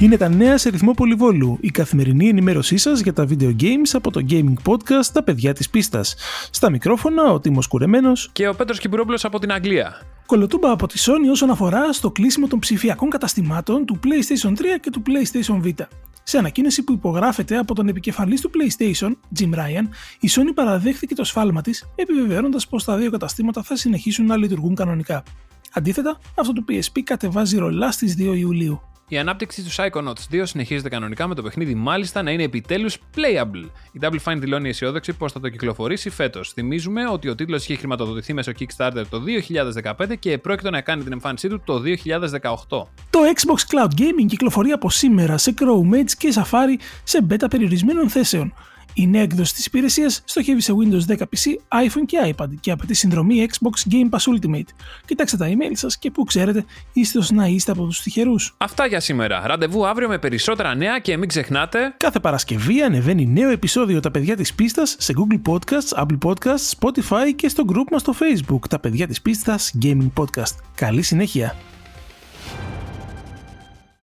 Είναι τα νέα σε ρυθμό πολυβόλου, η καθημερινή ενημέρωσή σας για τα video games από το gaming podcast Τα παιδιά της πίστας. Στα μικρόφωνα ο Τίμος Κουρεμένος και ο Πέτρος Κυπουρόπουλος από την Αγγλία. Κολοτούμπα από τη Sony όσον αφορά στο κλείσιμο των ψηφιακών καταστημάτων του PlayStation 3 και του PlayStation Vita. Σε ανακοίνωση που υπογράφεται από τον επικεφαλής του PlayStation, Jim Ryan, η Sony παραδέχθηκε το σφάλμα της, επιβεβαιώνοντας πως τα δύο καταστήματα θα συνεχίσουν να λειτουργούν κανονικά. Αντίθετα, αυτό του PSP κατεβάζει ρολά στις 2 Ιουλίου. Η ανάπτυξη του Psychonauts 2 συνεχίζεται κανονικά με το παιχνίδι μάλιστα να είναι επιτέλους playable. Η Double Fine δηλώνει αισιόδοξη πως θα το κυκλοφορήσει φέτος. Θυμίζουμε ότι ο τίτλος είχε χρηματοδοτηθεί μέσω Kickstarter το 2015 και πρόκειται να κάνει την εμφάνισή του το 2018. Το Xbox Cloud Gaming κυκλοφορεί από σήμερα σε Chrome Edge και Safari σε beta περιορισμένων θέσεων. Η νέα έκδοση της υπηρεσίας στοχεύει σε Windows 10 PC, iPhone και iPad και απαιτεί συνδρομή Xbox Game Pass Ultimate. Κοιτάξτε τα email σας και που ξέρετε, είστε ω να είστε από τους τυχερούς. Αυτά για σήμερα. Ραντεβού αύριο με περισσότερα νέα και μην ξεχνάτε. Κάθε Παρασκευή ανεβαίνει νέο επεισόδιο Τα παιδιά της πίστας σε Google Podcasts, Apple Podcasts, Spotify και στο group μας στο Facebook Τα παιδιά της πίστας Gaming Podcast. Καλή συνέχεια.